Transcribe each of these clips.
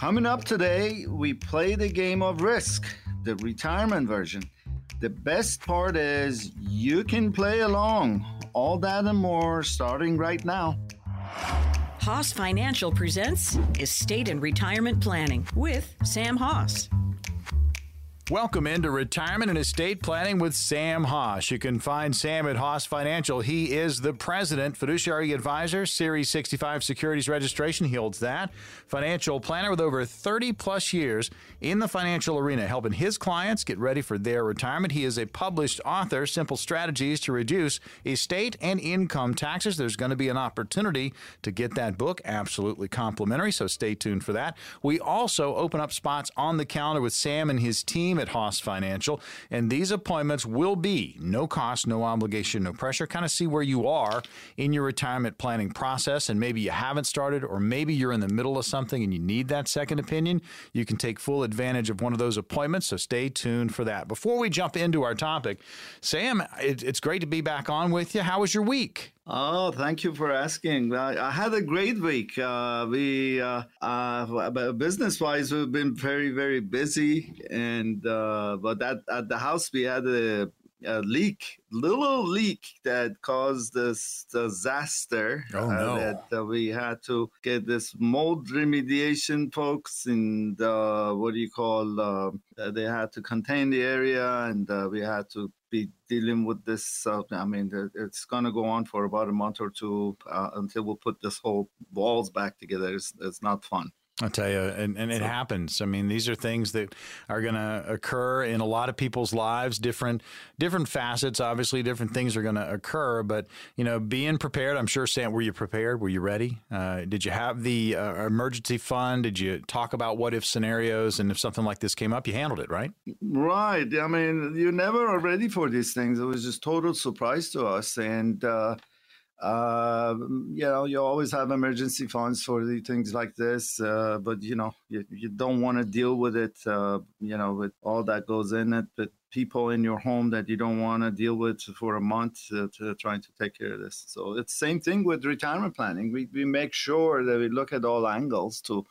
Coming up today, we play the game of risk, the retirement version. The best part is you can play along. All that and more starting right now. Hoss Financial presents Estate and Retirement Planning with Sam Hoss. Welcome into Retirement and Estate Planning with Sam Hoss. You can find Sam at Hoss Financial. He is the president, fiduciary advisor, Series 65 securities registration. He holds that. Financial planner with over 30 plus years in the financial arena, helping his clients get ready for their retirement. He is a published author, Simple Strategies to Reduce Estate and Income Taxes. There's going to be an opportunity to get that book absolutely complimentary, so stay tuned for that. We also open up spots on the calendar with Sam and his team at Hoss Financial. And these appointments will be no cost, no obligation, no pressure. Kind of see where you are in your retirement planning process. And maybe you haven't started, or maybe you're in the middle of something and you need that second opinion. You can take full advantage of one of those appointments. So stay tuned for that. Before we jump into our topic, Sam, it, it's great to be back on with you. How was your week? Oh, thank you for asking. I, I had a great week. Uh, we, uh, uh, business wise, we've been very, very busy. And, uh, but at, at the house, we had a, a leak, little leak that caused this disaster. Oh, uh, no. that uh, we had to get this mold remediation folks and what do you call, they had to contain the area and we had to be dealing with this. Uh, I mean, it's going to go on for about a month or two uh, until we put this whole walls back together. It's, it's not fun. I tell you, and, and it happens. I mean, these are things that are going to occur in a lot of people's lives. Different, different facets. Obviously, different things are going to occur. But you know, being prepared. I'm sure, Sam. Were you prepared? Were you ready? Uh, did you have the uh, emergency fund? Did you talk about what if scenarios? And if something like this came up, you handled it, right? Right. I mean, you never are ready for these things. It was just total surprise to us, and. Uh, uh, you know, you always have emergency funds for the things like this, uh, but you know, you, you don't want to deal with it. Uh, you know, with all that goes in it, but people in your home that you don't want to deal with for a month uh, to trying to take care of this. So it's same thing with retirement planning. We we make sure that we look at all angles to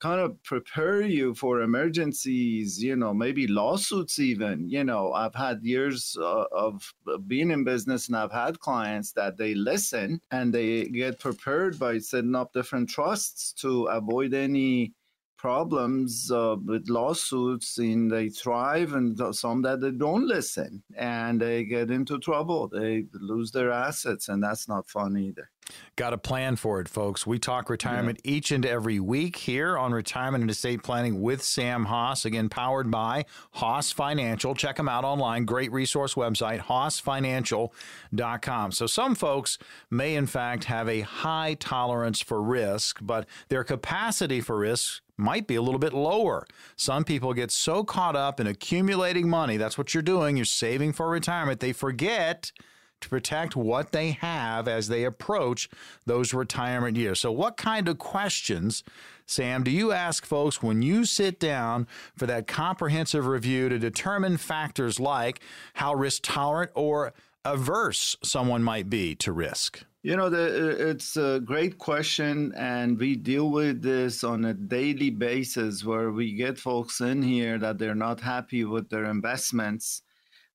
kind of prepare you for emergencies, you know, maybe lawsuits even. You know, I've had years uh, of being in business and I've had clients that they listen and they get prepared by setting up different trusts to avoid any problems uh, with lawsuits and they thrive and some that they don't listen and they get into trouble. They lose their assets and that's not fun either. Got a plan for it folks. We talk retirement yeah. each and every week here on retirement and estate planning with sam hoss again powered by hoss financial. Check them out online. Great resource website hossfinancial.com so some folks may in fact have a high tolerance for risk but their capacity for risk might be a little bit lower. Some people get so caught up in accumulating money, that's what you're doing, you're saving for retirement, they forget to protect what they have as they approach those retirement years. So, what kind of questions, Sam, do you ask folks when you sit down for that comprehensive review to determine factors like how risk tolerant or averse someone might be to risk? You know, the, it's a great question, and we deal with this on a daily basis where we get folks in here that they're not happy with their investments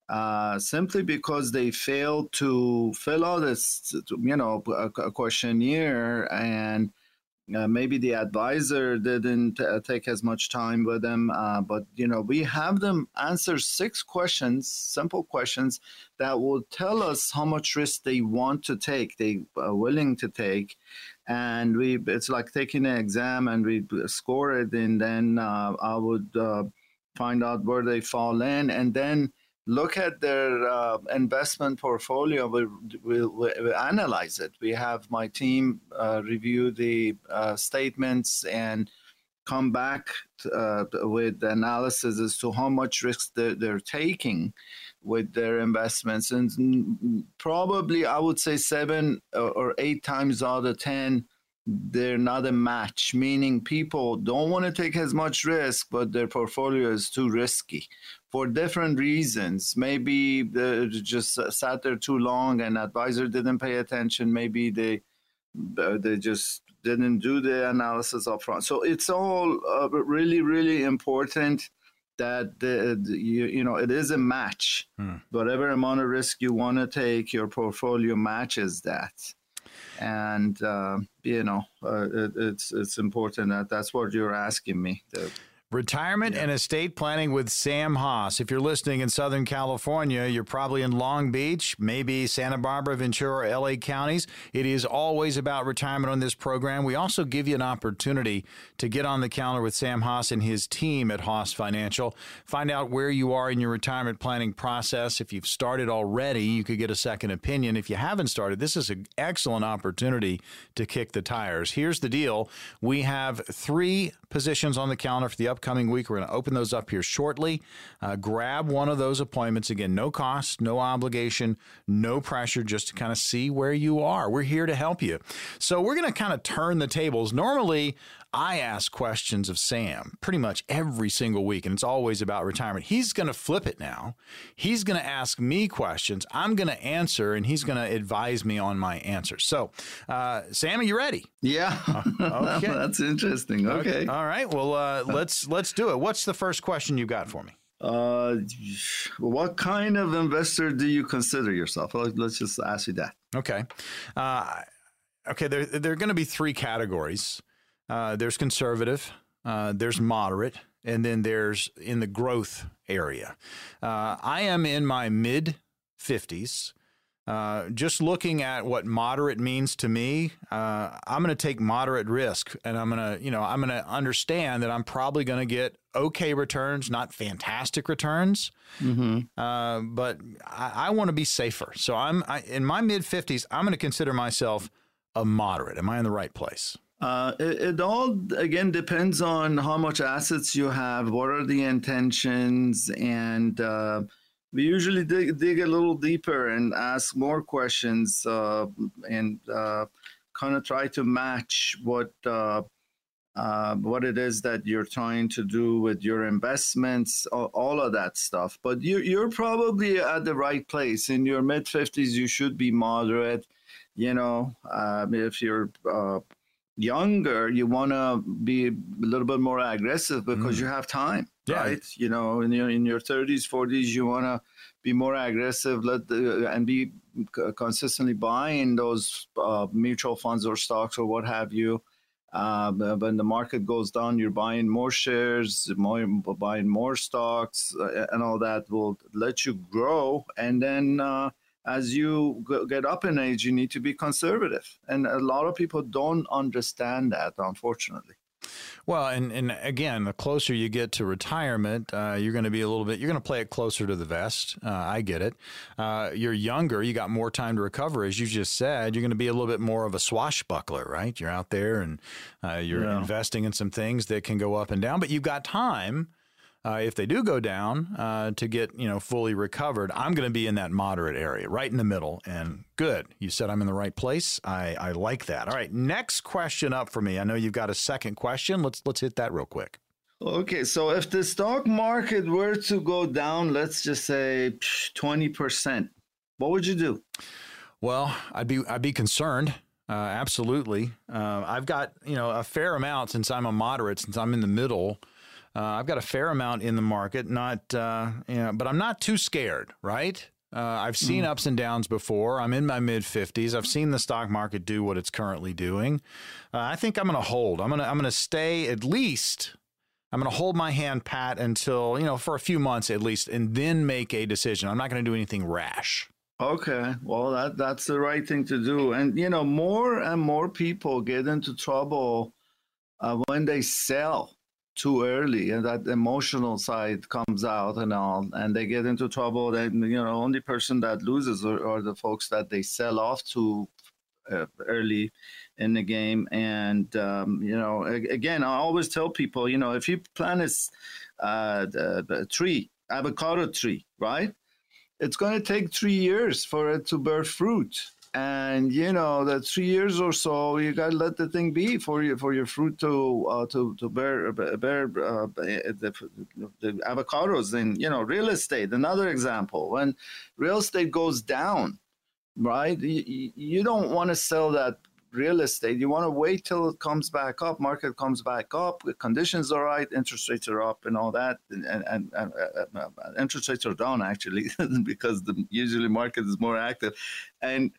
uh, simply because they failed to fill out this, you know, a, a questionnaire and uh, maybe the advisor didn't uh, take as much time with them, uh, but you know we have them answer six questions, simple questions that will tell us how much risk they want to take, they are willing to take, and we it's like taking an exam and we score it, and then uh, I would uh, find out where they fall in, and then look at their uh, investment portfolio. We, we, we, analyze it. We have my team uh, review the uh, statements and come back uh, with analysis as to how much risk they're, they're, taking with their investments. And probably, I would say seven or eight times out of 10, they're not a match, meaning people don't want to take as much risk, but their portfolio is too risky for different reasons. Maybe they just sat there too long and advisor didn't pay attention. Maybe they they just didn't do the analysis up front. So it's all uh, really, really important that the, the, you, you know it is a match. Hmm. Whatever amount of risk you want to take, your portfolio matches that. And uh, you know, uh, it, it's it's important that that's what you're asking me. The, Retirement yeah. and estate planning with Sam Hoss. If you're listening in Southern California, you're probably in Long Beach, maybe Santa Barbara, Ventura, LA counties. It is always about retirement on this program. We also give you an opportunity to get on the calendar with Sam Hoss and his team at Hoss Financial. Find out where you are in your retirement planning process. If you've started already, you could get a second opinion. If you haven't started, this is an excellent opportunity to kick the tires. Here's the deal we have three positions on the calendar for the upcoming upcoming week. We're going to open those up here shortly. Uh, grab one of those appointments. Again, no cost, no obligation, no pressure, just to kind of see where you are. We're here to help you. So we're going to kind of turn the tables. Normally, I ask questions of Sam pretty much every single week, and it's always about retirement. He's going to flip it now. He's going to ask me questions. I'm going to answer, and he's going to advise me on my answers. So, uh, Sam, are you ready? Yeah. Uh, okay. That's interesting. Okay. okay. All right. Well, uh, let's let's do it. What's the first question you got for me? Uh, what kind of investor do you consider yourself? Let's just ask you that. Okay. Uh, okay. There, there are going to be three categories. Uh, there's conservative, uh, there's moderate, and then there's in the growth area. Uh, I am in my mid 50s. Uh, just looking at what moderate means to me, uh, I'm going to take moderate risk, and I'm going to, you know, I'm going to understand that I'm probably going to get okay returns, not fantastic returns, mm-hmm. uh, but I, I want to be safer. So I'm I, in my mid 50s. I'm going to consider myself a moderate. Am I in the right place? Uh, it, it, all again depends on how much assets you have, what are the intentions, and uh, we usually dig, dig a little deeper and ask more questions uh, and uh, kind of try to match what uh, what it is that you're trying to do with your investments, all, of that stuff. But you, you're probably at the right place. In your mid 50s, you should be moderate. You know, if you're younger, you want to be a little bit more aggressive because mm. you have time, yeah. right? You know, in your in your 30s, 40s, you want to be more aggressive, let the, and be consistently buying those uh, mutual funds or stocks or what have you. Uh, when the market goes down, you're buying more shares, more, buying more stocks, uh, and all that will let you grow. And then uh, as you get up in age, you need to be conservative. And a lot of people don't understand that, unfortunately. Well, and, and again, the closer you get to retirement, uh, you're going to be a little bit, you're going to play it closer to the vest. Uh, I get it. Uh, you're younger, you got more time to recover. As you just said, you're going to be a little bit more of a swashbuckler, right? You're out there and uh, you're yeah. investing in some things that can go up and down, but you've got time uh, if they do go down uh, to get you know fully recovered, I'm going to be in that moderate area, right in the middle. And good, you said I'm in the right place. I, I like that. All right, next question up for me. I know you've got a second question. Let's let's hit that real quick. Okay, so if the stock market were to go down, let's just say twenty percent, what would you do? Well, I'd be I'd be concerned. Uh, absolutely. Uh, I've got you know a fair amount since I'm a moderate, since I'm in the middle. Uh, I've got a fair amount in the market, not, uh, you know, but I'm not too scared, right? Uh, I've seen mm. ups and downs before. I'm in my mid 50s. I've seen the stock market do what it's currently doing. Uh, I think I'm going to hold. I'm going to I'm going to stay at least. I'm going to hold my hand pat until you know for a few months at least, and then make a decision. I'm not going to do anything rash. Okay, well that that's the right thing to do. And you know, more and more people get into trouble uh, when they sell too early and that emotional side comes out and all and they get into trouble then you know only person that loses are, are the folks that they sell off to uh, early in the game. And um, you know again i always tell people you know if you plant a, uh, a tree avocado tree right? It's going to take three years for it to bear fruit and you know that three years or so you got to let the thing be for you for your fruit to uh, to to bear bear uh, the, the avocados in you know real estate another example. When real estate goes down right you, you don't want to sell that real estate, you want to wait till it comes back up, market comes back up, conditions are right, interest rates are up, and all that, and, and, and uh, uh, uh interest rates are down actually because the usually market is more active, and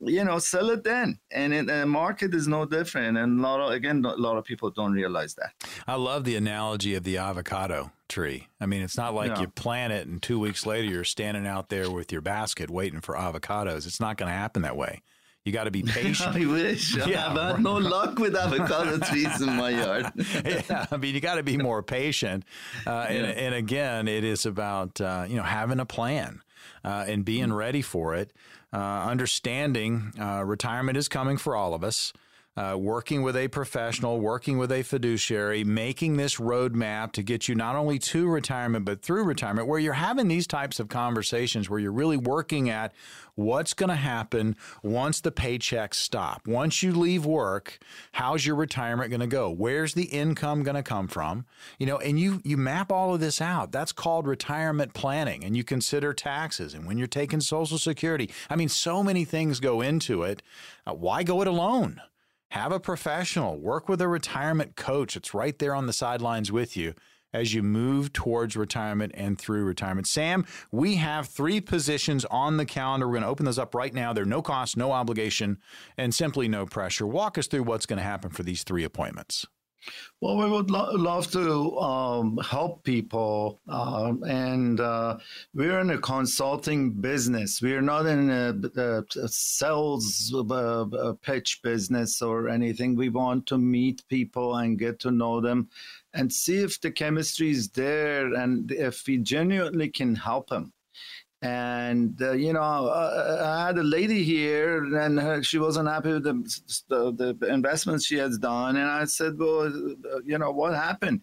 you know, sell it then. And the market is no different. And a lot of, again, a lot of people don't realize that. I love the analogy of the avocado tree. I mean, it's not like you plant it and two weeks later you're standing out there with your basket waiting for avocados. It's not going to happen that way. You got to be patient. I wish. Yeah, I have had no luck with avocado trees in my yard. yeah, I mean, you got to be more patient. Uh, yeah. and, and, again, it is about uh, you know having a plan uh, and being ready for it uh, understanding uh, retirement is coming for all of us. Uh, working with a professional, working with a fiduciary, making this roadmap to get you not only to retirement, but through retirement, where you're having these types of conversations where you're really working at what's going to happen once the paychecks stop. Once you leave work, how's your retirement going to go? Where's the income going to come from? You know, and you you map all of this out. That's called retirement planning and you consider taxes and when you're taking social security. I mean, so many things go into it. Uh, why go it alone? Have a professional, work with a retirement coach. It's right there on the sidelines with you as you move towards retirement and through retirement. Sam, we have three positions on the calendar. We're going to open those up right now. They're no cost, no obligation, and simply no pressure. Walk us through what's going to happen for these three appointments. Well, we would lo- love to um, help people, um, and uh, we're in a consulting business. We're not in a, a, a sales uh, pitch business or anything. We want to meet people and get to know them and see if the chemistry is there and if we genuinely can help them. And uh, you know, uh, I had a lady here, and her, she wasn't happy with the, the, the investments she has done. And I said, "Well, uh, you know, what happened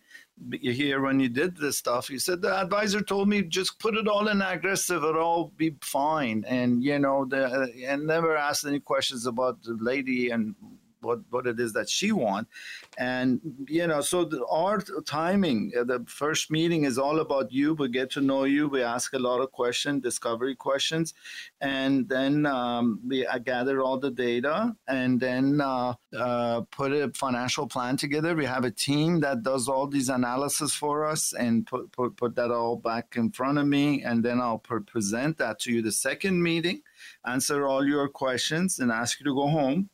here when you did this stuff?" He said, "The advisor told me just put it all in aggressive; it'll all be fine." And you know, the, and never asked any questions about the lady and what what it is that she wants and you know so the, our timing uh, the first meeting is all about you. We get to know you. We ask a lot of questions discovery questions. And then um, we I gather all the data and then uh, uh, put a financial plan together. We have a team that does all these analysis for us and put, put, put that all back in front of me. And then i'll pre- present that to you the second meeting answer all your questions and ask you to go home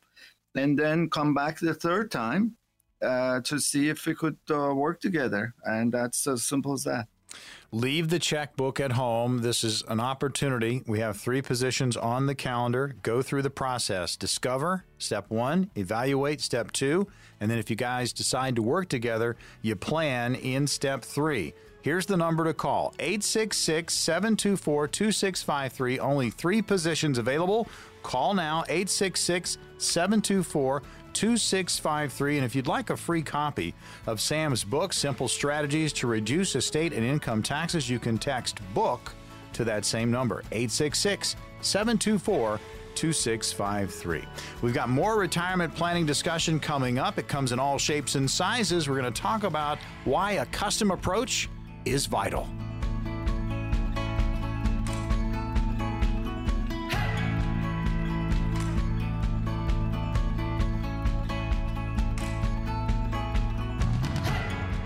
and then come back the third time uh, to see if we could uh, work together. And that's as simple as that. Leave the checkbook at home. This is an opportunity. We have three positions on the calendar. Go through the process. Discover, step one, evaluate, step two. And then if you guys decide to work together, you plan in step three. Here's the number to call 866 724 2653. Only three positions available. Call now 866 724 2653. And if you'd like a free copy of Sam's book, Simple Strategies to Reduce Estate and Income Taxes, you can text book to that same number 866 724 2653. We've got more retirement planning discussion coming up. It comes in all shapes and sizes. We're going to talk about why a custom approach is vital.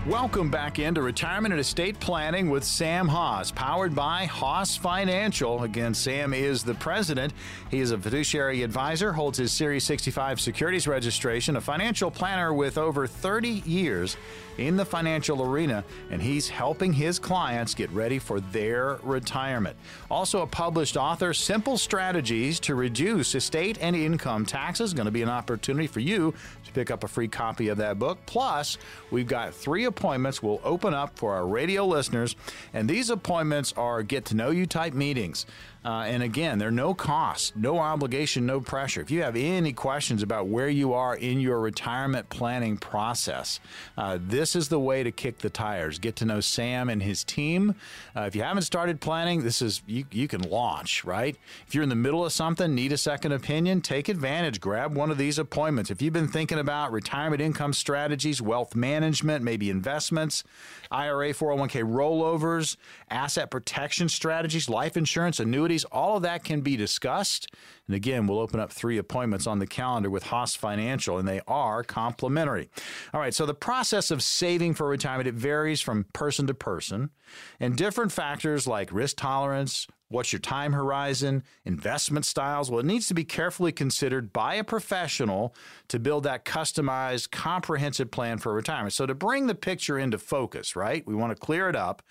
Welcome back into Retirement and Estate Planning with Sam Hoss, powered by Hoss Financial. Again, Sam is the president. He is a fiduciary advisor, holds his Series 65 securities registration, a financial planner with over 30 years in the financial arena, and he's helping his clients get ready for their retirement. Also, a published author, Simple Strategies to Reduce Estate and Income Taxes. Going to be an opportunity for you to pick up a free copy of that book. Plus, we've got three appointments we'll open up for our radio listeners, and these appointments are get to know you type meetings. Uh, and again, there are no costs, no obligation, no pressure. If you have any questions about where you are in your retirement planning process, uh, this is the way to kick the tires. Get to know Sam and his team. Uh, if you haven't started planning, this is you, you can launch, right? If you're in the middle of something, need a second opinion, take advantage. Grab one of these appointments. If you've been thinking about retirement income strategies, wealth management, maybe investments, IRA, 401k rollovers, asset protection strategies, life insurance, annuities, all of that can be discussed. And again, we'll open up three appointments on the calendar with Hoss Financial, and they are complimentary. All right, so the process of saving for retirement, it varies from person to person, and different factors like risk tolerance, What's your time horizon? Investment styles? Well, it needs to be carefully considered by a professional to build that customized, comprehensive plan for retirement. So, to bring the picture into focus, right, we want to clear it up.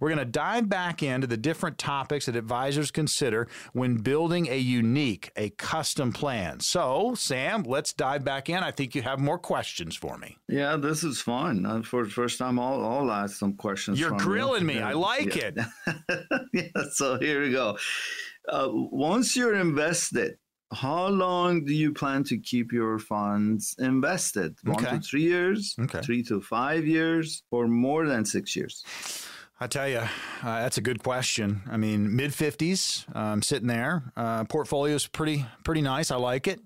We're going to dive back into the different topics that advisors consider when building a unique, a custom plan. So, Sam, let's dive back in. I think you have more questions for me. Yeah, this is fun. Uh, for the first time, I'll, I'll ask some questions. You're grilling you. me. I like yeah. it. yeah, so here we go. Uh, once you're invested, how long do you plan to keep your funds invested? One okay. to three years, okay. three to five years, or more than six years? I tell you, uh, that's a good question. I mean, mid fifties, I'm um, sitting there. Uh, portfolio's pretty pretty nice. I like it,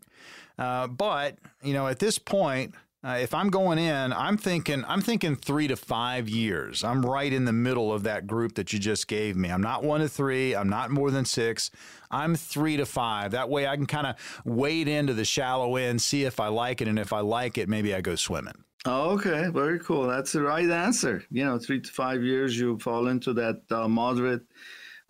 uh, but you know, at this point, uh, if I'm going in, I'm thinking I'm thinking three to five years. I'm right in the middle of that group that you just gave me. I'm not one to three. I'm not more than six. I'm three to five. That way, I can kind of wade into the shallow end, see if I like it, and if I like it, maybe I go swimming. Oh, okay, very cool. That's the right answer. You know, three to five years, you fall into that uh, moderate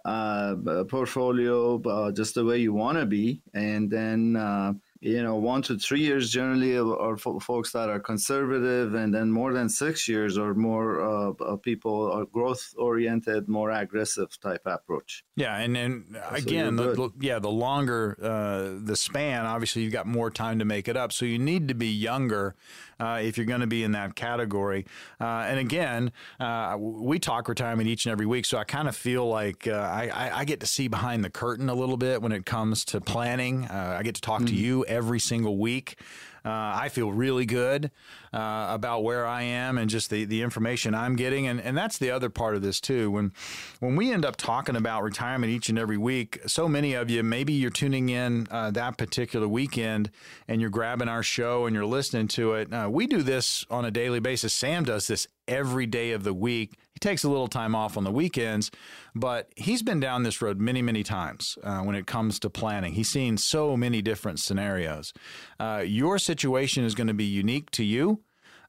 uh, portfolio, uh, just the way you want to be, and then uh, you know one to three years generally are folks that are conservative and then more than six years or more uh, people are growth oriented more aggressive type approach. Yeah and then again so the, yeah the longer uh, the span obviously you've got more time to make it up. So you need to be younger uh, if you're going to be in that category. Uh, and again, uh, we talk retirement each and every week, so I kind of feel like uh, I, I, get to see behind the curtain a little bit when it comes to planning. Uh, I get to talk mm-hmm. to you every single week. Uh, I feel really good uh, about where I am and just the, the information I'm getting. And, and that's the other part of this, too. When, when we end up talking about retirement each and every week, so many of you, maybe you're tuning in uh, that particular weekend and you're grabbing our show and you're listening to it. Uh, we do this on a daily basis. Sam does this every day of the week. He takes a little time off on the weekends, but he's been down this road many, many times uh, when it comes to planning. He's seen so many different scenarios. Uh, your situation is going to be unique to you.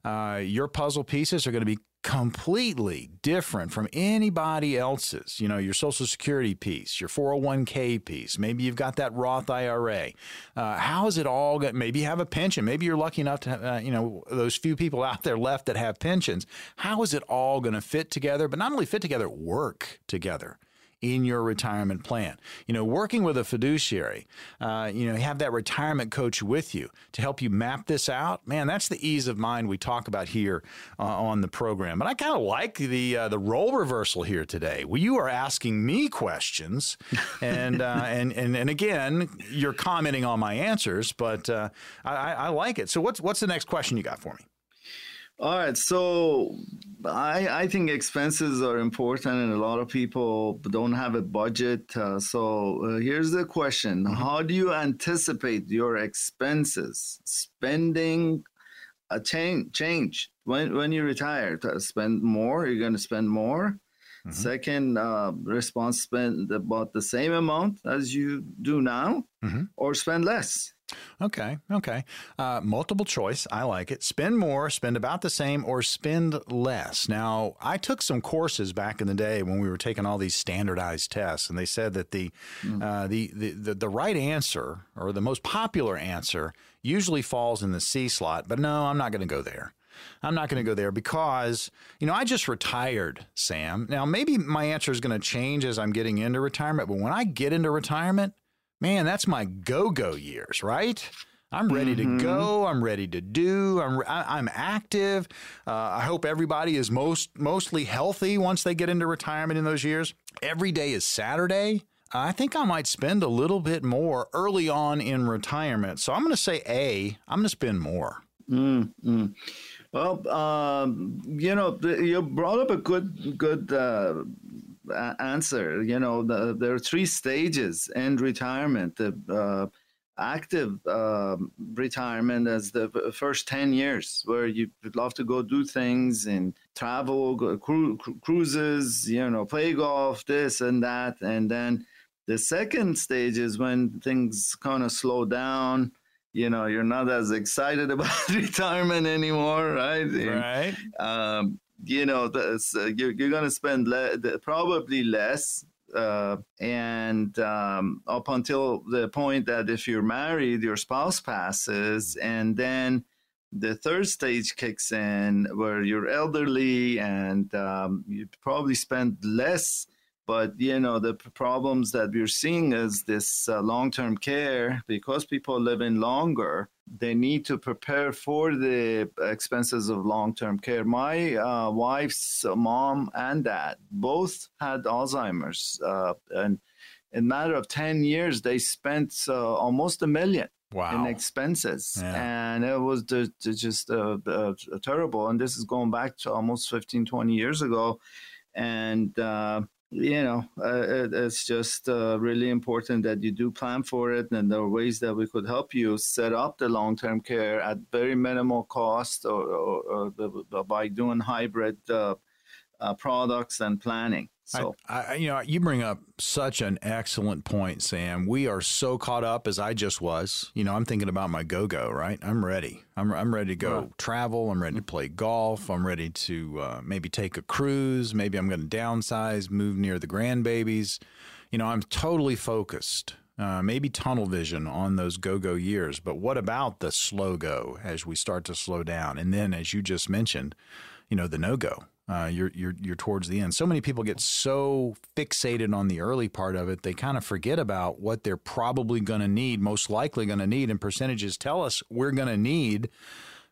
Uh, your puzzle pieces are going to be completely different from anybody else's. You know, your Social Security piece, your 401k piece, maybe you've got that Roth IRA. Uh, how is it all going? Maybe you have a pension. Maybe you're lucky enough to, have, uh, you know, those few people out there left that have pensions. How is it all going to fit together? But not only fit together, work together in your retirement plan. You know, working with a fiduciary, uh, you know, have that retirement coach with you to help you map this out. Man, that's the ease of mind we talk about here uh, on the program. But I kind of like the uh, the role reversal here today. Well, you are asking me questions, and uh, and and and again, you're commenting on my answers, but uh, I, I like it. So what's what's the next question you got for me? All right, so I, I think expenses are important, and a lot of people don't have a budget. Uh, so uh, here's the question: mm-hmm. How do you anticipate your expenses spending a change? Change when when you retire, to spend more. You're going to spend more. Mm-hmm. Second uh, response: spend about the same amount as you do now, mm-hmm. or spend less. Okay, okay. Uh, multiple choice. I like it. Spend more, spend about the same, or spend less. Now, I took some courses back in the day when we were taking all these standardized tests, and they said that the, mm. uh, the, the, the, the right answer or the most popular answer usually falls in the C slot. But no, I'm not going to go there. I'm not going to go there because, you know, I just retired, Sam. Now, maybe my answer is going to change as I'm getting into retirement, but when I get into retirement, man, that's my go go years, right? I'm ready mm-hmm. to go. I'm ready to do. I'm I'm active. Uh, I hope everybody is most mostly healthy once they get into retirement in those years. Every day is Saturday. I think I might spend a little bit more early on in retirement. So I'm going to say A. I'm going to spend more. Mm-hmm. Well, um, you know, you brought up a good good uh, answer. You know, the, there are three stages in retirement. The uh, active uh, retirement as the first 10 years where you would love to go do things and travel, go, cru- cruises, you know, play golf, this and that. And then The second stage is when things kind of slow down. You know, you're not as excited about retirement anymore, right? Right. um, you know, this, uh, you're, you're going to spend le- probably less uh, and um, up until the point that if you're married, your spouse passes, and then the third stage kicks in where you're elderly and um, you probably spend less. But you know the problems that we're seeing is this uh, long-term care because people are living longer they need to prepare for the expenses of long-term care. My uh, wife's mom and dad both had Alzheimer's, uh, and in a matter of ten years, they spent uh, almost a million. Wow. In expenses, yeah. and it was just uh, uh, terrible. And this is going back to almost 15, 20 years ago. And uh, you know, uh, it, it's just uh, really important that you do plan for it. And there are ways that we could help you set up the long term care at very minimal cost or, or, or by doing hybrid uh, uh products and planning. So, I, I, you know, you bring up such an excellent point, Sam. We are so caught up as I just was. You know, I'm thinking about my go go, right? I'm ready. I'm, I'm ready to go right. travel. I'm ready to play golf. I'm ready to uh, maybe take a cruise. Maybe I'm going to downsize, move near the grandbabies. You know, I'm totally focused. Uh, maybe tunnel vision on those go go years. But what about the slow go as we start to slow down? And then, as you just mentioned, you know, the no go uh, you're you're you're towards the end. So many people get so fixated on the early part of it, they kind of forget about what they're probably going to need, most likely going to need, and percentages tell us we're going to need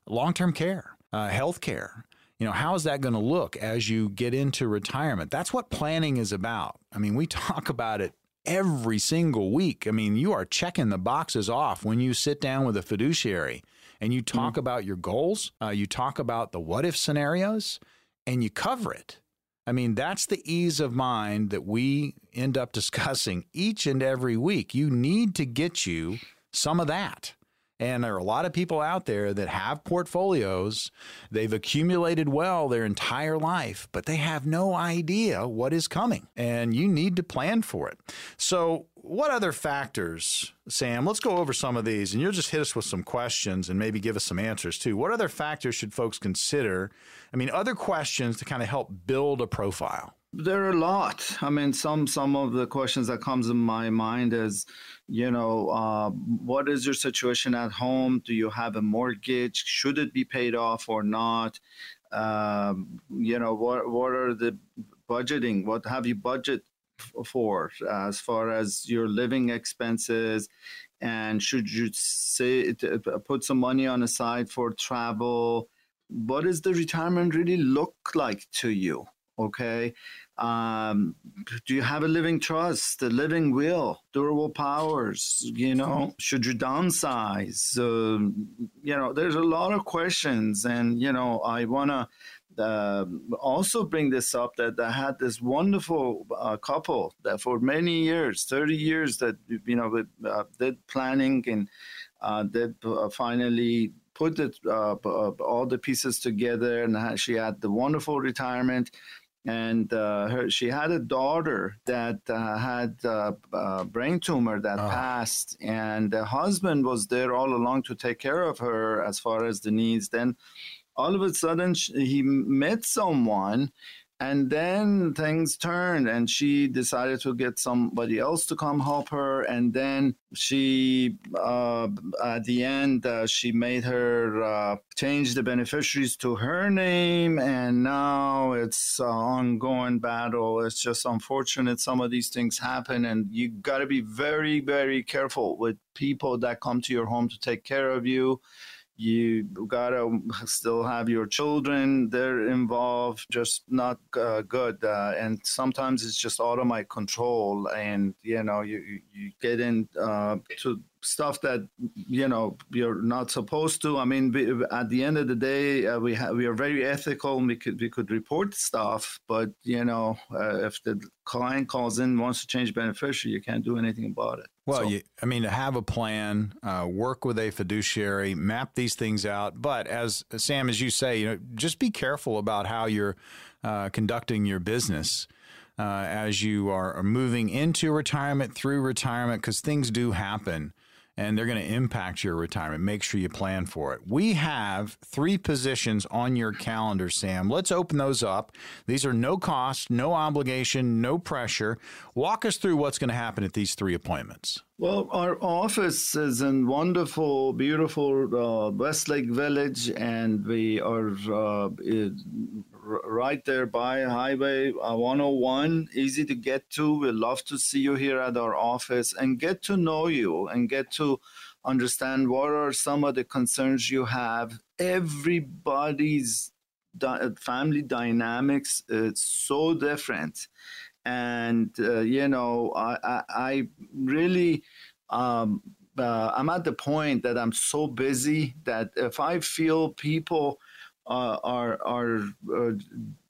long-term care, uh, health care. You know, how is that going to look as you get into retirement? That's what planning is about. I mean, we talk about it every single week. I mean, you are checking the boxes off when you sit down with a fiduciary and you talk mm-hmm. about your goals. Uh, you talk about the what if scenarios and you cover it. I mean, that's the ease of mind that we end up discussing each and every week. You need to get you some of that. And there are a lot of people out there that have portfolios. They've accumulated well their entire life, but they have no idea what is coming. And you need to plan for it. So, what other factors, Sam? Let's go over some of these and you'll just hit us with some questions and maybe give us some answers too. What other factors should folks consider? I mean, other questions to kind of help build a profile. There are a lot. I mean, some some of the questions that comes in my mind is, you know, uh, what is your situation at home? Do you have a mortgage? Should it be paid off or not? Um, you know, what what are the budgeting? What have you budget for as far as your living expenses? And should you say put some money on the side for travel? What does the retirement really look like to you? Okay. Um, do you have a living trust, a living will, durable powers? You know, should you downsize? Uh, you know, there's a lot of questions, and you know, I want to uh, also bring this up that I had this wonderful uh, couple that for many years, 30 years, that you know uh, did planning and uh, did uh, finally put it, uh, all the pieces together, and she had the wonderful retirement and uh, her, she had a daughter that uh, had a, a, brain tumor that oh. passed, and the husband was there all along to take care of her as far as the needs. Then, all of a sudden, he met someone and then things turned and she decided to get somebody else to come help her and then she uh, at the end uh, she made her uh, change the beneficiaries to her name and now it's an ongoing battle. It's just unfortunate some of these things happen and you got to be very very careful with people that come to your home to take care of you you gotta still have your children they're involved just not uh, good uh, and sometimes it's just out of my control and you know you you get into uh, stuff that you know you're not supposed to i mean at the end of the day uh, we have we are very ethical and we could we could report stuff but you know uh, if the client calls in wants to change beneficiary you can't do anything about it well, so. you, I mean, to have a plan, uh, work with a fiduciary, map these things out. But as Sam, as you say, you know, just be careful about how you're uh, conducting your business. uh, as you are moving into retirement, through retirement, because things do happen and they're going to impact your retirement. Make sure you plan for it. We have three positions on your calendar, Sam. Let's open those up. These are no cost, no obligation, no pressure. Walk us through what's going to happen at these three appointments. Well, our office is in wonderful, beautiful uh, Westlake Village, and we are uh, right there by Highway uh, 101, easy to get to. We'd love to see you here at our office and get to know you and get to understand what are some of the concerns you have. Everybody's di- family dynamics is so different and uh, you know I, I, I really um, uh, I'm at the point that I'm so busy that if I feel people uh, are are uh,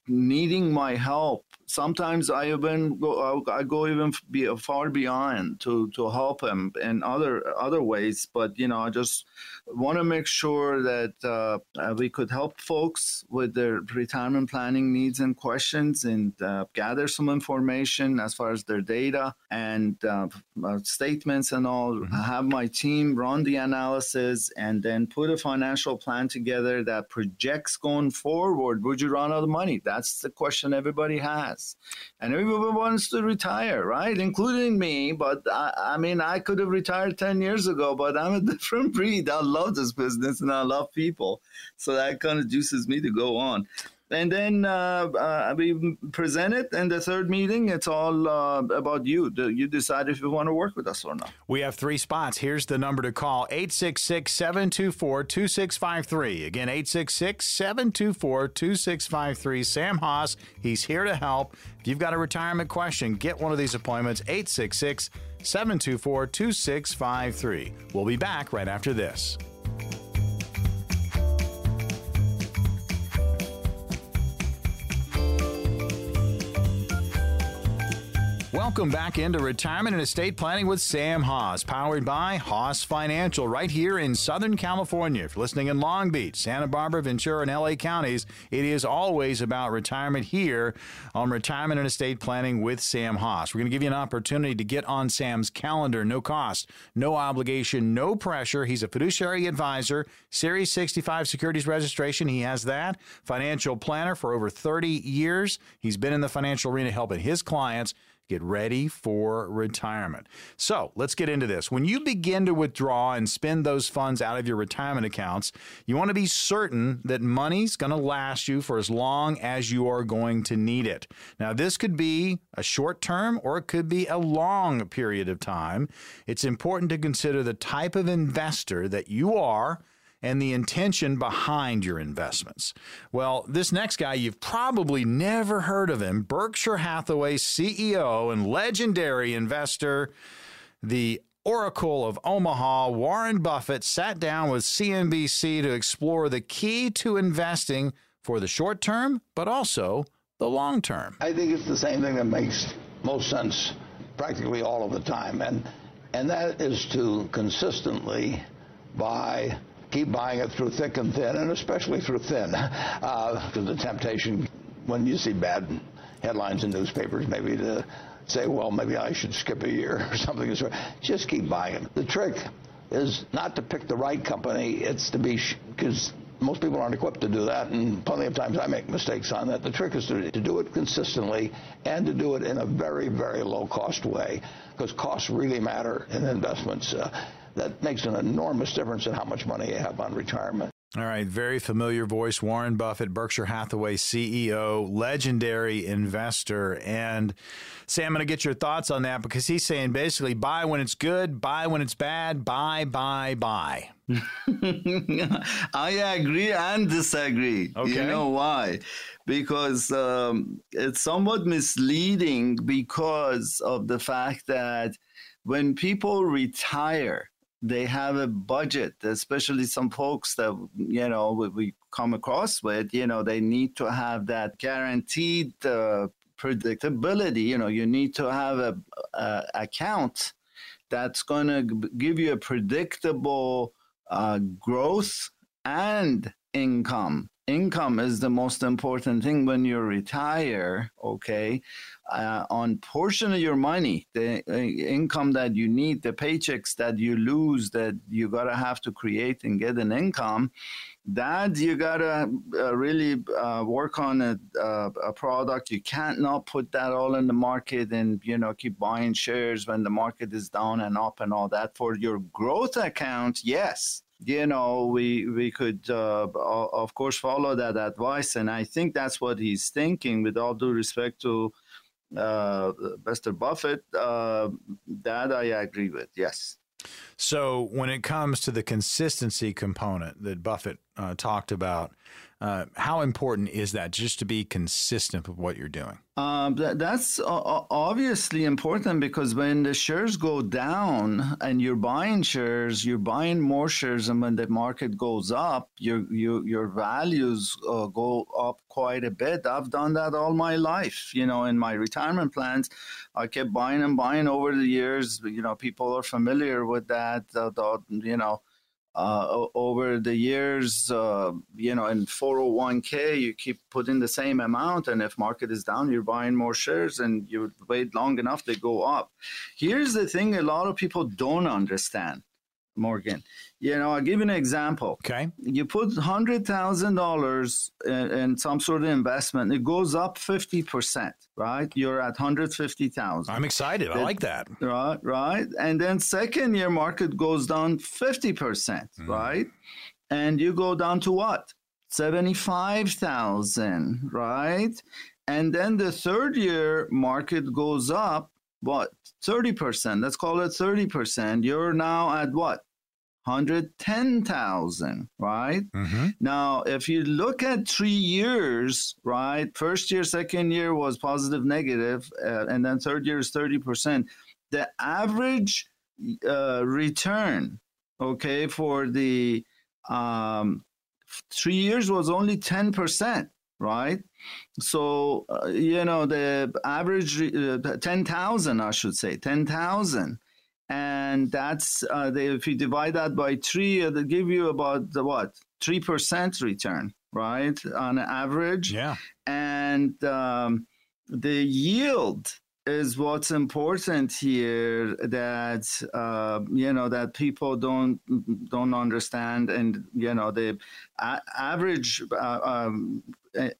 needing my help sometimes I even go I go even be far beyond to to help him in other other ways. But you know, I just want to make sure that uh, uh, we could help folks with their retirement planning needs and questions, and uh, gather some information as far as their data and uh, uh statements and all. Mm-hmm. Have my team run the analysis and then put a financial plan together that projects going forward. Would you run out of money? That's the question everybody has And everyone wants to retire, right? Including me. But I, I mean, I could have retired 10 years ago, but I'm a different breed. I love this business and I love people. So that kind of juices me to go on and then uh, uh, we present it and the third meeting. It's all uh, about you. You decide if you want to work with us or not? We have three spots. Here's the number to call 866-724-2653 again 866-724-2653 sam hoss he's here to help. If you've got a retirement question get one of these appointments 866 724 2653 we'll be back right after this Welcome back into Retirement and Estate Planning with Sam Hoss, powered by Hoss Financial, right here in Southern California. If you're listening in Long Beach, Santa Barbara, Ventura, and LA counties, it is always about retirement here on Retirement and Estate Planning with Sam Hoss. We're going to give you an opportunity to get on Sam's calendar, no cost, no obligation, no pressure. He's a fiduciary advisor, Series 65 securities registration. He has that. Financial planner for over 30 years. He's been in the financial arena helping his clients Get ready for retirement. So let's get into this. When you begin to withdraw and spend those funds out of your retirement accounts, you want to be certain that money's going to last you for as long as you are going to need it. Now, this could be a short term or it could be a long period of time. It's important to consider the type of investor that you are and the intention behind your investments. Well, this next guy, you've probably never heard of him Berkshire Hathaway CEO and legendary investor, the Oracle of Omaha, Warren Buffett, sat down with CNBC to explore the key to investing for the short term, but also the long term. I think it's the same thing that makes most sense practically all of the time. And, and that is to consistently buy keep buying it through thick and thin, and especially through thin. Uh, the temptation, when you see bad headlines in newspapers, maybe to say, well, maybe I should skip a year or something. Just keep buying it. The trick is not to pick the right company. It's to be, because most people aren't equipped to do that, and plenty of times I make mistakes on that. The trick is to, to do it consistently and to do it in a very, very low cost way, because costs really matter in investments. Uh, that makes an enormous difference in how much money you have on retirement. All right, very familiar voice, Warren Buffett, Berkshire Hathaway CEO, legendary investor. And Sam, I'm going to get your thoughts on that because he's saying basically buy when it's good, buy when it's bad, buy, buy, buy. I agree and disagree. Okay. You know why? Because um, it's somewhat misleading because of the fact that when people retire, they have a budget, especially some folks that, you know, we, we come across with, you know, they need to have that guaranteed uh, predictability. You know, you need to have a, a account that's going to give you a predictable uh, growth and income income is the most important thing when you retire okay? Uh, on portion of your money the uh, income that you need the paychecks that you lose that you gotta have to create and get an income that you gotta uh, really uh, work on a, uh, a, product. You can't not put that all in the market and you know keep buying shares when the market is down and up and all that. For your growth account yes you know, we we could uh, of course follow that advice, and I think that's what he's thinking. With all due respect to uh, Mr. Buffett, uh, that I agree with. Yes. So when it comes to the consistency component that Buffett uh, talked about, uh, how important is that just to be consistent with what you're doing? Um, that, that's obviously important because when the shares go down and you're buying shares, you're buying more shares, and when the market goes up, your your your values uh, go up quite a bit. I've done that all my life. You know, in my retirement plans, I kept buying and buying over the years. You know, people are familiar with that. Uh, the, you know uh, over the years, uh, you know, in 401k, you keep putting the same amount, and if market is down, you're buying more shares, and you wait long enough, they go up. Here's the thing: a lot of people don't understand, Morgan. You know, I'll give you an example. Okay. You put hundred thousand dollars in some sort of investment, it goes up fifty percent, right? You're at hundred fifty thousand. I'm excited. I like that. Right, right. And then second year market goes down fifty percent, mm. right? And you go down to what? Seventy-five thousand, right? And then the third year market goes up what 30% let's call it 30% you're now at what 110,000, right? Mm-hmm. Now, if you look at three years, right, first year, second year was positive, negative, uh, and then third year is 30%. The average uh, return, okay, for the um, three years was only 10%, right? So, uh, you know, the average, uh, 10,000, I should say, 10,000 and that's uh, they, if you divide that by three, it'll give you about the what three percent return, right, on average. Yeah, and um, the yield is what's important here that uh, you know that people don't don't understand and you know the a- average uh, um,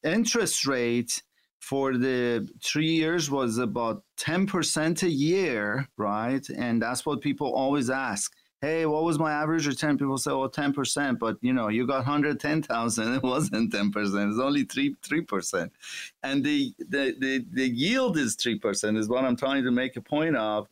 interest rate for the three years was about 10% a year, right? And that's what people always ask. Hey, what was my average return? People say, oh, 10%, but you know, you got 110,000. It wasn't 10%. It's only 3, 3%. And the, the, the, the yield is 3% is what I'm trying to make a point of.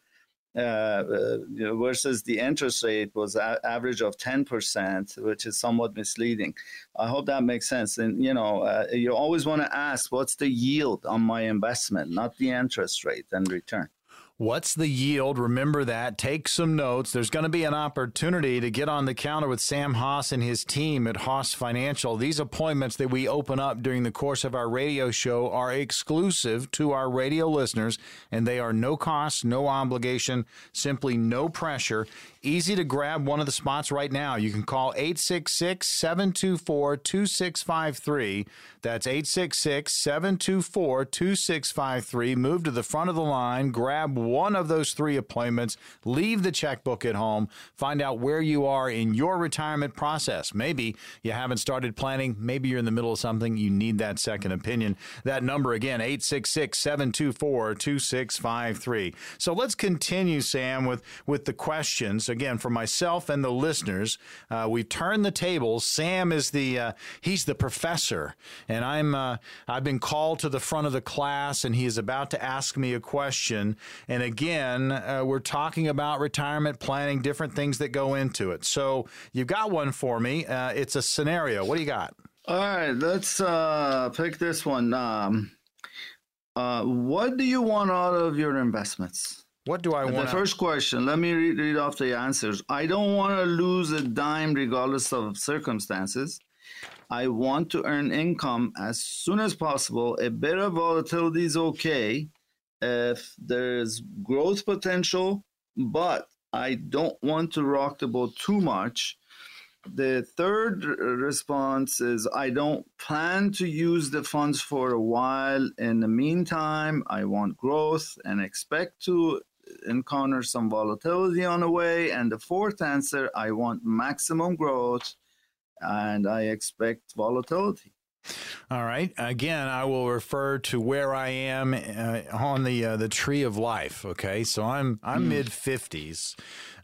Uh, uh, you know, versus the interest rate was a- average of 10%, which is somewhat misleading. I hope that makes sense. And, you know, uh, you always want to ask, what's the yield on my investment, not the interest rate and return. What's the yield? Remember that. Take some notes. There's going to be an opportunity to get on the counter with Sam Hoss and his team at Hoss Financial. These appointments that we open up during the course of our radio show are exclusive to our radio listeners, and they are no cost, no obligation, simply no pressure. Easy to grab one of the spots right now. You can call 866 724 2653. That's 866 724 2653. Move to the front of the line, grab one of those three appointments, leave the checkbook at home, find out where you are in your retirement process. Maybe you haven't started planning, maybe you're in the middle of something, you need that second opinion. That number again, 866 724 2653. So let's continue, Sam, with, with the questions again, for myself and the listeners, uh, we've turned the tables. Sam is the uh, he's the professor, and I'm uh, I've been called to the front of the class, and he is about to ask me a question. And again, uh, we're talking about retirement planning, different things that go into it. So you've got one for me. Uh, it's a scenario. What do you got? All right, let's uh, pick this one. Um, what do you want out of your investments? What do I want? The first question, let me read, read off the answers. I don't want to lose a dime regardless of circumstances. I want to earn income as soon as possible. A bit of volatility is okay if there's growth potential, but I don't want to rock the boat too much. The third response is I don't plan to use the funds for a while. In the meantime, I want growth and expect to encounter some volatility on the way. And the fourth answer, I want maximum growth and I expect volatility. All right. Again, I will refer to where I am uh, on the uh, the tree of life. Okay, so I'm I'm mm. mid fifties,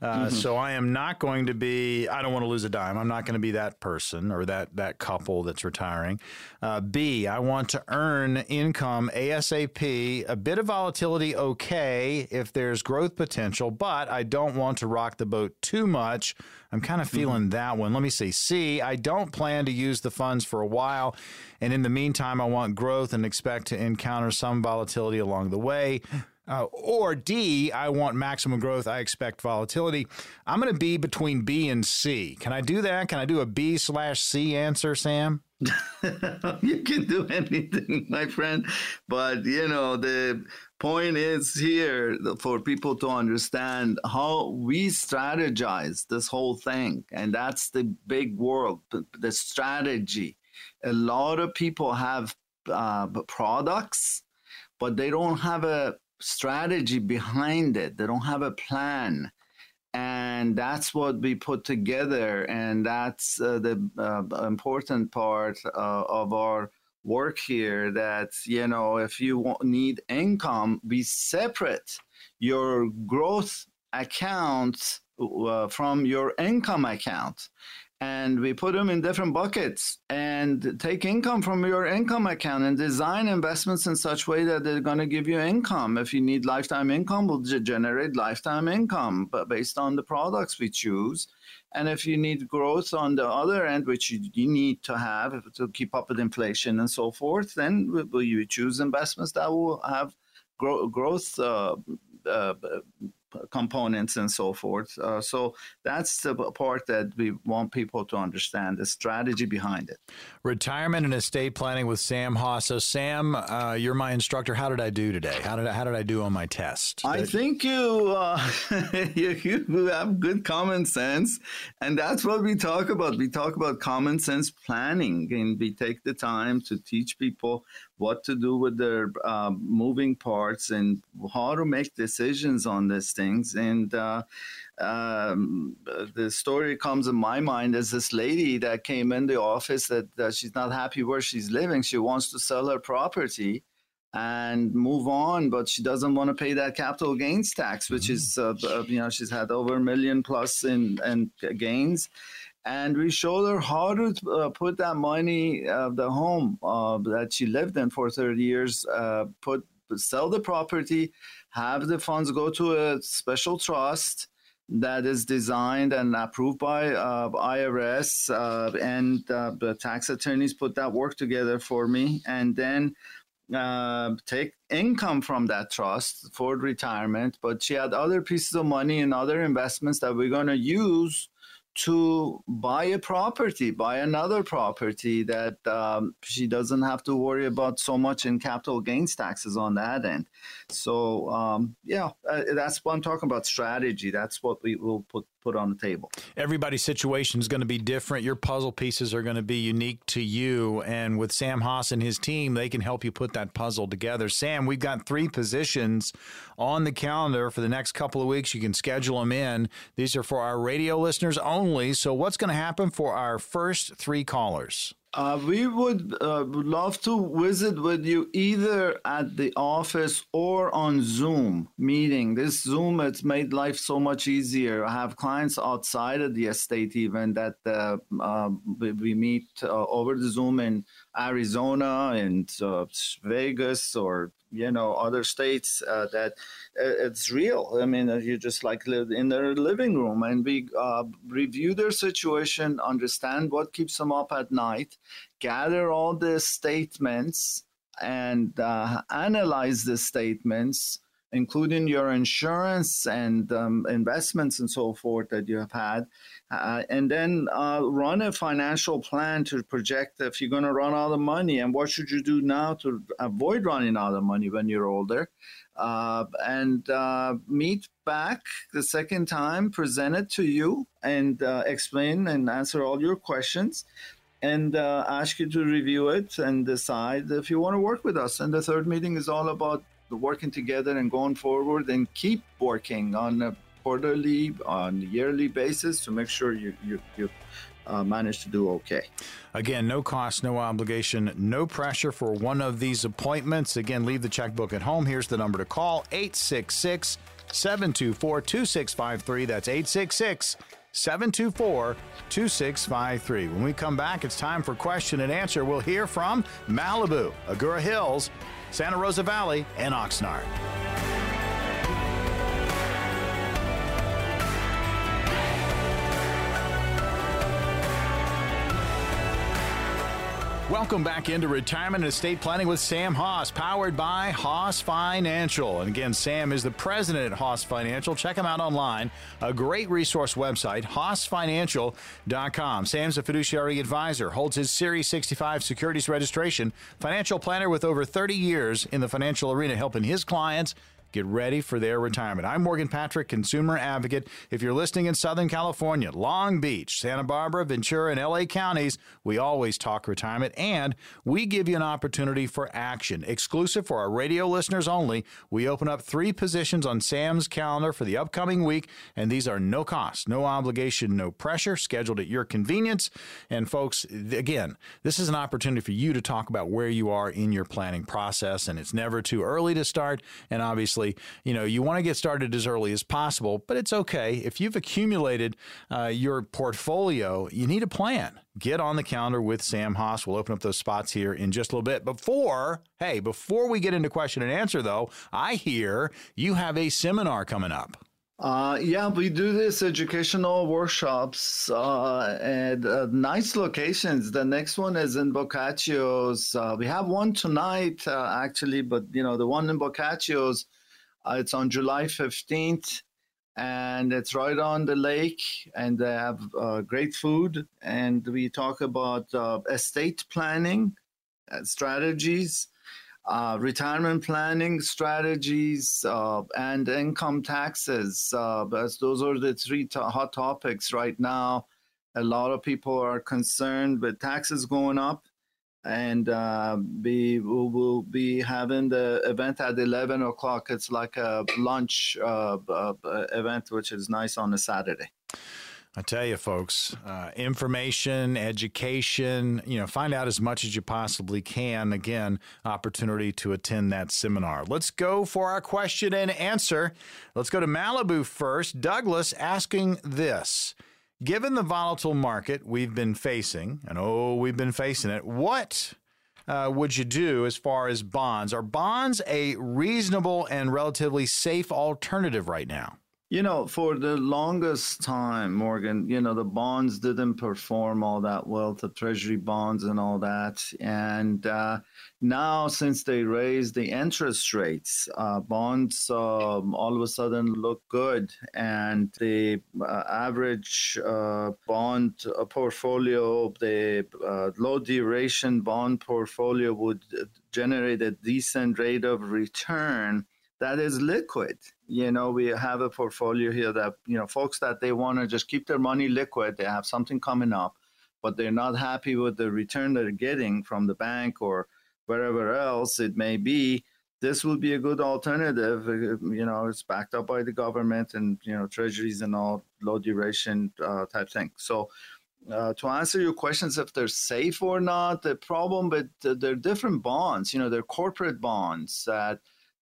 uh, mm-hmm. so I am not going to be. I don't want to lose a dime. I'm not going to be that person or that that couple that's retiring. Uh, B. I want to earn income ASAP. A bit of volatility, okay, if there's growth potential, but I don't want to rock the boat too much I'm kind of mm-hmm. feeling mm-hmm. that one. Let me see. C, I don't plan to use the funds for a while. And in the meantime, I want growth and expect to encounter some volatility along the way. Uh, or D, I want maximum growth. I expect volatility. I'm going to be between B and C. Can I do that? Can I do a B slash C answer, Sam? you can do anything, my friend. But, you know, the point is here for people to understand how we strategize this whole thing. And that's the big world, the strategy. A lot of people have uh, products, but they don't have a strategy behind it, they don't have a plan. And that's what we put together. And that's uh, the uh, important part uh, of our work here that you know if you need income be separate your growth account uh, from your income account and we put them in different buckets and take income from your income account and design investments in such way that they're going to give you income. If you need lifetime income we'll generate lifetime income but based on the products we choose. And if you need growth on the other end, which you, need to have to keep up with inflation and so forth, then will you choose investments that will have grow, growth uh, uh, components and so forth. Uh, so that's the part that we want people to understand the strategy behind it. Retirement and estate planning with Sam Hoss. So Sam, uh, you're my instructor. How did I do today? How did I, how did I do on my test? I think you, uh, you you have good common sense, and that's what we talk about. We talk about common sense planning, and we take the time to teach people what to do with their uh, moving parts and how to make decisions on these things. And uh, um, the story comes in my mind as this lady that came in the office that, that she's not happy where she's living. She wants to sell her property and move on, but she doesn't want to pay that capital gains tax, which mm-hmm. is, uh, uh, you know, she's had over a million plus in, in gains and we showed her how to uh, put that money, uh, the home uh, that she lived in for 30 years, uh, put sell the property, have the funds go to a special trust that is designed and approved by uh, IRS, uh, and the tax attorneys put that work together for me, and then. take income from that trust for retirement, but she had other pieces of money and other investments that we're going to use to buy a property, buy another property that um, she doesn't have to worry about so much in capital gains taxes on that end. So, um, yeah, uh, that's what I'm talking about strategy. That's what we will put put on the table. Everybody's situation is going to be different. Your puzzle pieces are going to be unique to you. And with Sam Hoss and his team, they can help you put that puzzle together. Sam, we've got three positions on the calendar for the next couple of weeks. You can schedule them in. These are for our radio listeners only. So, what's going to happen for our first three callers? Uh, we would uh, love to visit with you either at the office or on Zoom meeting. This Zoom has made life so much easier. I have clients outside of the estate even that uh, um, we, we, meet uh, over the Zoom in Arizona and uh, Vegas or you know other states uh, that uh, it's real. I mean uh, you just like live in their living room and we uh, review their situation understand what keeps them up at night gather all the statements and uh, analyze the statements including your insurance and um, investments and so forth that you have had uh, and then uh, run a financial plan to project if you're going to run out of money and what should you do now to avoid running out of money when you're older. Uh, and uh, meet back the second time, present it to you, and uh, explain and answer all your questions, and uh, ask you to review it and decide if you want to work with us. And the third meeting is all about working together and going forward and keep working on a quarterly, on yearly basis to make sure you you you uh, manage to do okay. Again, no cost, no obligation, no pressure for one of these appointments. Again, leave the checkbook at home. Here's the number to call 866 724 2653. That's 866 724 2653. When we come back, it's time for question and answer. We'll hear from Malibu, Agoura Hills, Santa Rosa Valley, and Oxnard. Welcome back into retirement and estate planning with Sam Hoss, powered by Hoss Financial. And again, Sam is the president at Hoss Financial. Check him out online. A great resource website, hossfinancial.com. Sam's a fiduciary advisor, holds his Series 65 securities registration, financial planner with over 30 years in the financial arena, helping his clients Get ready for their retirement. I'm Morgan Patrick, consumer advocate. If you're listening in Southern California, Long Beach, Santa Barbara, Ventura, and LA counties, we always talk retirement and we give you an opportunity for action. Exclusive for our radio listeners only, we open up three positions on Sam's calendar for the upcoming week, and these are no cost, no obligation, no pressure, scheduled at your convenience. And folks, again, this is an opportunity for you to talk about where you are in your planning process, and it's never too early to start. And obviously, obviously, you know, you want to get started as early as possible, but it's okay. If you've accumulated uh, your portfolio, you need a plan. Get on the calendar with Sam Hoss. We'll open up those spots here in just a little bit. Before, hey, before we get into question and answer, though, I hear you have a seminar coming up. Uh, yeah, we do this educational workshops uh, at uh, nice locations. The next one is in Boccaccio's. Uh, we have one tonight, uh, actually, but you know the one in Boccaccio's uh, it's on July 15th, and it's right on the lake, and they have uh, great food. And we talk about uh, estate planning uh, strategies, uh, retirement planning strategies, uh, and income taxes. those are the three to- hot topics right now. A lot of people are concerned with taxes going up and uh, we will be having the event at 11 o'clock. It's like a lunch uh, uh, event, which is nice on a Saturday. I tell you, folks, uh, information, education, you know, find out as much as you possibly can. Again, opportunity to attend that seminar. Let's go for our question and answer. Let's go to Malibu first. Douglas asking this. Given the volatile market we've been facing, and oh, we've been facing it, what uh, would you do as far as bonds? Are bonds a reasonable and relatively safe alternative right now? You know, for the longest time, Morgan, you know, the bonds didn't perform all that well, the treasury bonds and all that. And uh, now, since they raised the interest rates, uh, bonds um, all of a sudden look good. And the uh, average uh, bond uh, portfolio, the uh, low duration bond portfolio would generate a decent rate of return that is liquid. You know, we have a portfolio here that, you know, folks that they want to just keep their money liquid, they have something coming up, but they're not happy with the return they're getting from the bank or wherever else it may be. This would be a good alternative. Uh, you know, it's backed up by the government and, you know, treasuries and all low duration uh, type thing. So, uh, to answer your questions if they're safe or not, the problem but uh, they're different bonds. You know, they're corporate bonds that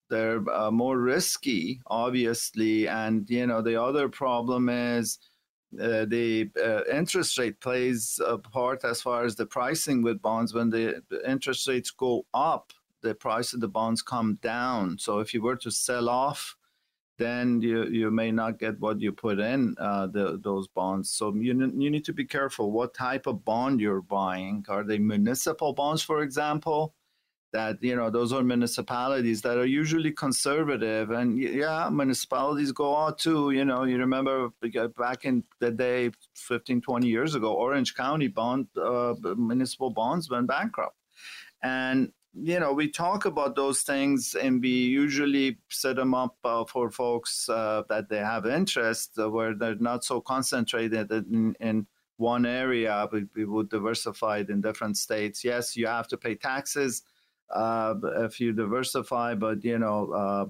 they're uh, more risky, obviously. And, you know, the other problem is uh, the uh, interest rate plays a part as far as the pricing with bonds. When the interest rates go up, the price of the bonds come down. So if you were to sell off, then you, you may not get what you put in uh, the, those bonds. So you, you need to be careful what type of bond you're buying. Are they municipal bonds, for example? That you know those are municipalities that are usually conservative. And yeah municipalities go out too. You know you remember back in the day 15 20 years ago orange county bond uh, municipal bonds went bankrupt. And you know, we talk about those things and we usually set them up uh, for folks uh, that they have interest uh, where they're not so concentrated in, in one area, but we would diversify it in different states. Yes, you have to pay taxes uh, if you diversify, but you know, uh,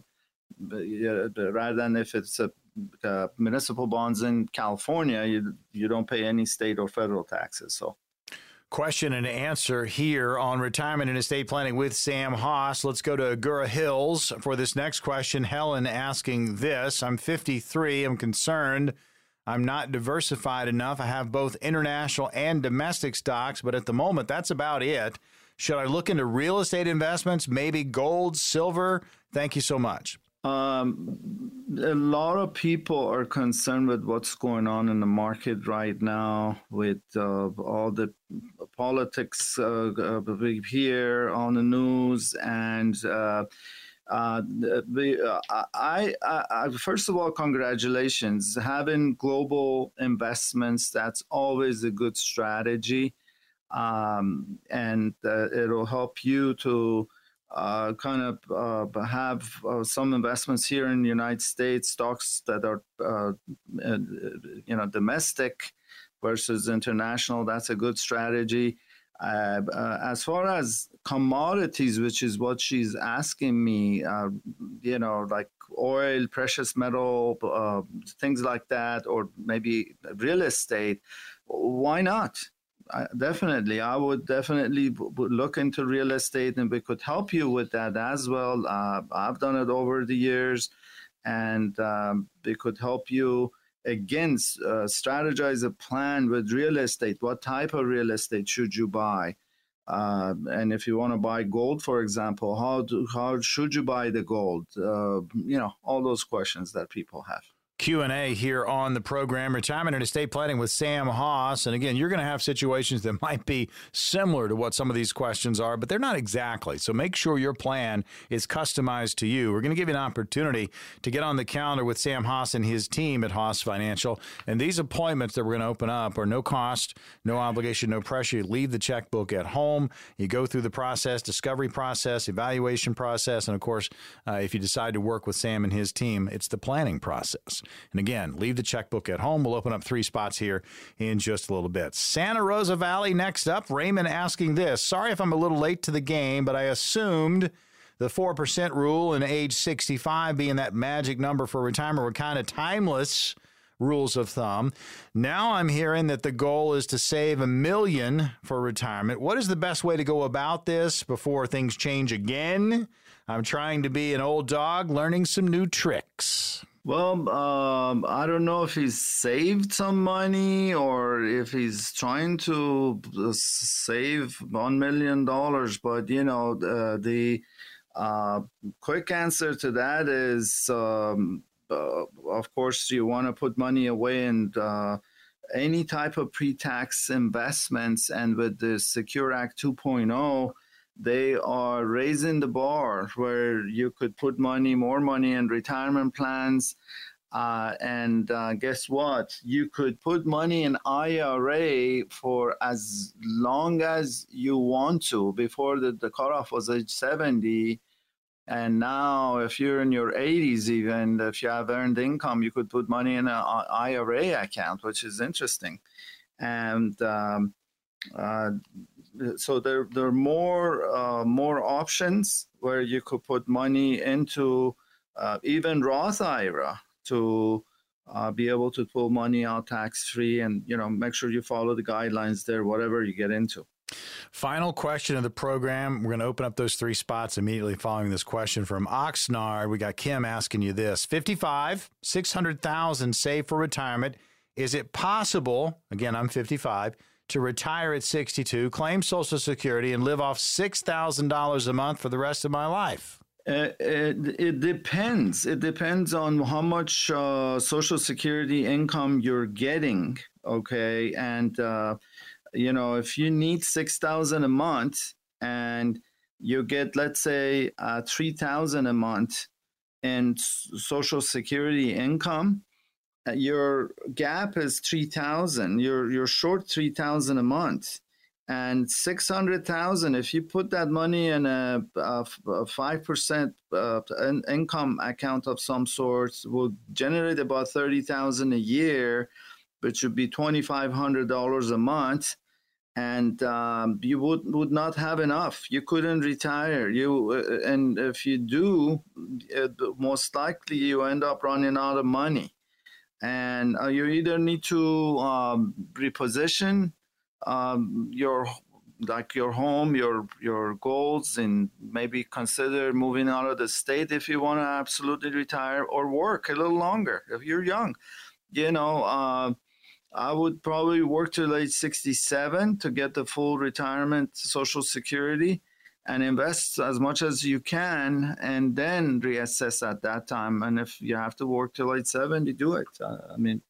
rather than if it's a, uh, municipal bonds in California, you you don't pay any state or federal taxes. So question and answer here on retirement and estate planning with Sam Hoss. Let's go to Agoura Hills for this next question. Helen asking this I'm 53. I'm concerned I'm not diversified enough. I have both international and domestic stocks, but at the moment, that's about it. Should I look into real estate investments, maybe gold, silver? Thank you so much. Um, a lot of people are concerned with what's going on in the market right now with uh, all the politics uh, here on the news and uh, uh, uh, I, I, I, first of all, congratulations. Having global investments, that's always a good strategy. Um, and uh, it'll help you to uh, kind of uh, have uh, some investments here in the United States, stocks that are, you know, domestic versus international. That's a good strategy. Uh, uh, as far as commodities, which is what she's asking me, uh, you know, like oil, precious metal, uh, things like that, or maybe real estate, why not? I, definitely, I would definitely look into real estate, and we could help you with that as well. Uh, I've done it over the years, and um, we could help you again uh, strategize a plan with real estate. What type of real estate should you buy? Uh, and if you want to buy gold for example how do, how should you buy the gold? Uh, you know all those questions that people have Q&A here on the program. Retirement and Estate Planning with Sam Hoss. and again you're going to have situations that might be similar to what some of these questions are but they're not exactly. So make sure your plan is customized to you. We're going to give you an opportunity to get on the calendar with Sam Hoss and his team at Hoss Financial. And these appointments that we're going to open up are no cost no obligation no pressure. You leave the checkbook at home. You go through the process discovery process evaluation process and of course uh, if you decide to work with Sam and his team it's the planning process and again, leave the checkbook at home. We'll open up three spots here in just a little bit. Santa Rosa Valley next up. Raymond asking this Sorry if I'm a little late to the game, but I assumed the 4% rule and age 65 being that magic number for retirement were kind of timeless rules of thumb. Now I'm hearing that the goal is to save a million for retirement. What is the best way to go about this before things change again? I'm trying to be an old dog learning some new tricks. Well, um, I don't know if he's saved some money or if he's trying to uh, save one million dollars. But you know, uh, the uh, quick answer to that is, um, uh, of course, you want to put money away and uh, any type of pre-tax investments. And with the Secure Act 2.0 they are raising the bar where you could put money, more money in retirement plans. Uh, and uh, guess what? You could put money in IRA for as long as you want to. Before the, the cutoff was age 70. And now, if you're in your 80s, even if you have earned income, you could put money in an IRA account, which is interesting. And um, uh, so there there are more uh, more options where you could put money into uh, even Roth IRA to uh, be able to pull money out tax free, and you know make sure you follow the guidelines there, whatever you get into. Final question of the program. We're going to open up those three spots immediately following this question from Oxnard. We got Kim asking you this 55, 600,000 saved for retirement. Is it possible, again, I'm 55, to retire at 62, claim Social Security, and live off $6,000 a month for the rest of my life? Uh, it, it, depends. It depends on how much uh, Social Security income you're getting. Okay, and uh, you know if you need six thousand a month and you get let's say uh, three thousand a month in Social Security income, your gap is 3000 you're you're short 3000 a month. And 600,000 if you put that money in a, a, a 5% uh, income account of some sort will generate about 30,000 a year which would be $2500 a month. And um, you would, would not have enough. You couldn't retire. You uh, and if you do uh, most likely you end up running out of money and uh, you either need to um, reposition um, your like your home, your your goals, and maybe consider moving out of the state if you want to absolutely retire or work a little longer if you're young. You know, uh, I would probably work till age 67 to get the full retirement Social Security and invest as much as you can and then reassess at that time. And if you have to work till age 70, do it. Uh, I mean,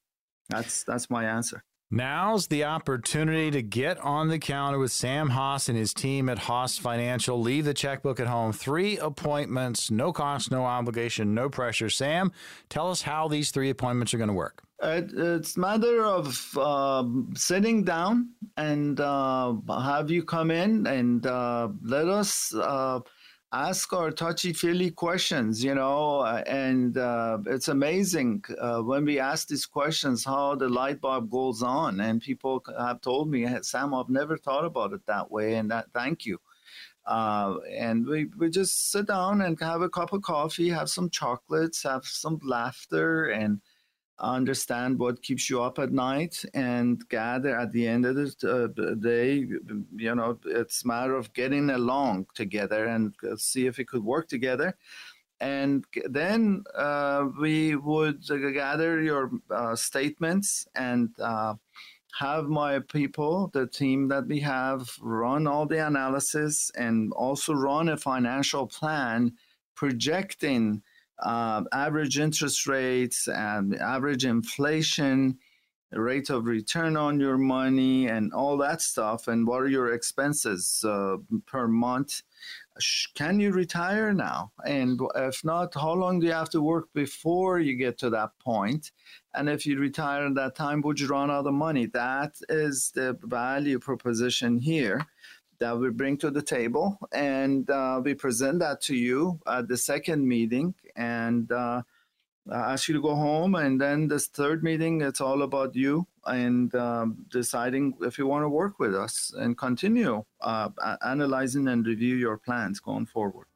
that's that's my answer. Now's the opportunity to get on the counter with Sam Hoss and his team at Hoss Financial. Leave the checkbook at home. Three appointments, no cost, no obligation, no pressure. Sam, tell us how these three appointments are going to work. It, it's matter of uh, sitting down and uh, have you come in and uh, let us uh, ask our touchy feely questions, you know, uh, and uh, it's amazing uh, when we ask these questions how the light bulb goes on. And people have told me, Sam, I've never thought about it that way, and that thank you. Uh, and we, we just sit down and have a cup of coffee, have some chocolates, have some laughter, and understand what keeps you up at night and gather at the end of the uh, day you know it's a matter of getting along together and uh, see if it could work together. And then uh, we would gather your uh, statements and uh, have my people the team that we have run all the analysis and also run a financial plan projecting uh, average interest rates and average inflation, rate of return on your money, and all that stuff, and what are your expenses uh, per month. Can you retire now? And if not, how long do you have to work before you get to that point? And if you retire at that time, would you run out of money? That is the value proposition here that we bring to the table, and uh, we present that to you at the second meeting, and uh, ask you to go home. And then this third meeting, it's all about you and um, deciding if you want to work with us and continue uh, analyzing and review your plans going forward.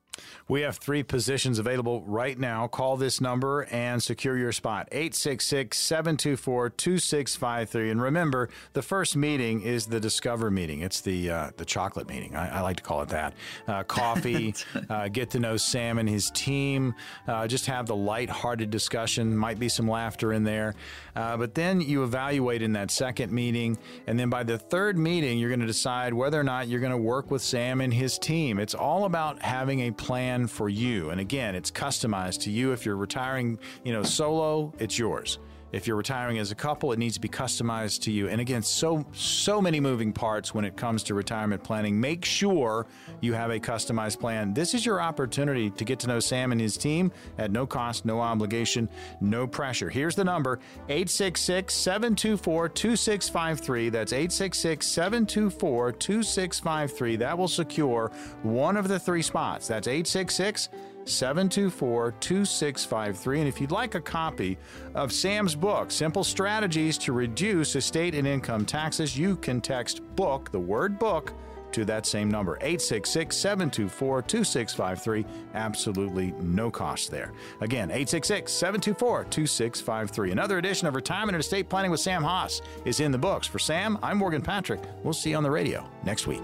We have three positions available right now. Call this number and secure your spot 866 724 2653. And remember, the first meeting is the Discover meeting. It's the uh, the chocolate meeting. I, I, like to call it that. Uh, coffee, uh, get to know Sam and his team, uh, just have the light-hearted discussion. Might be some laughter in there. Uh, but then you evaluate in that second meeting. And then by the third meeting, you're going to decide whether or not you're going to work with Sam and his team. It's all about having a plan for you. And again, it's customized to you. If you're retiring, you know, solo, it's yours. If you're retiring as a couple, it needs to be customized to you. And again, so so many moving parts when it comes to retirement planning. Make sure you have a customized plan. This is your opportunity to get to know Sam and his team at no cost, no obligation, no pressure. Here's the number 866 724 2653. That's 866 724 2653. That will secure one of the three spots. That's 866 724 2653. And if you'd like a copy of Sam's book, Simple Strategies to Reduce Estate and Income Taxes, you can text book, the word book, to that same number, 866 724 2653. Absolutely no cost there. Again, 866 724 2653. Another edition of Retirement and Estate Planning with Sam Hoss is in the books. For Sam, I'm Morgan Patrick. We'll see you on the radio next week.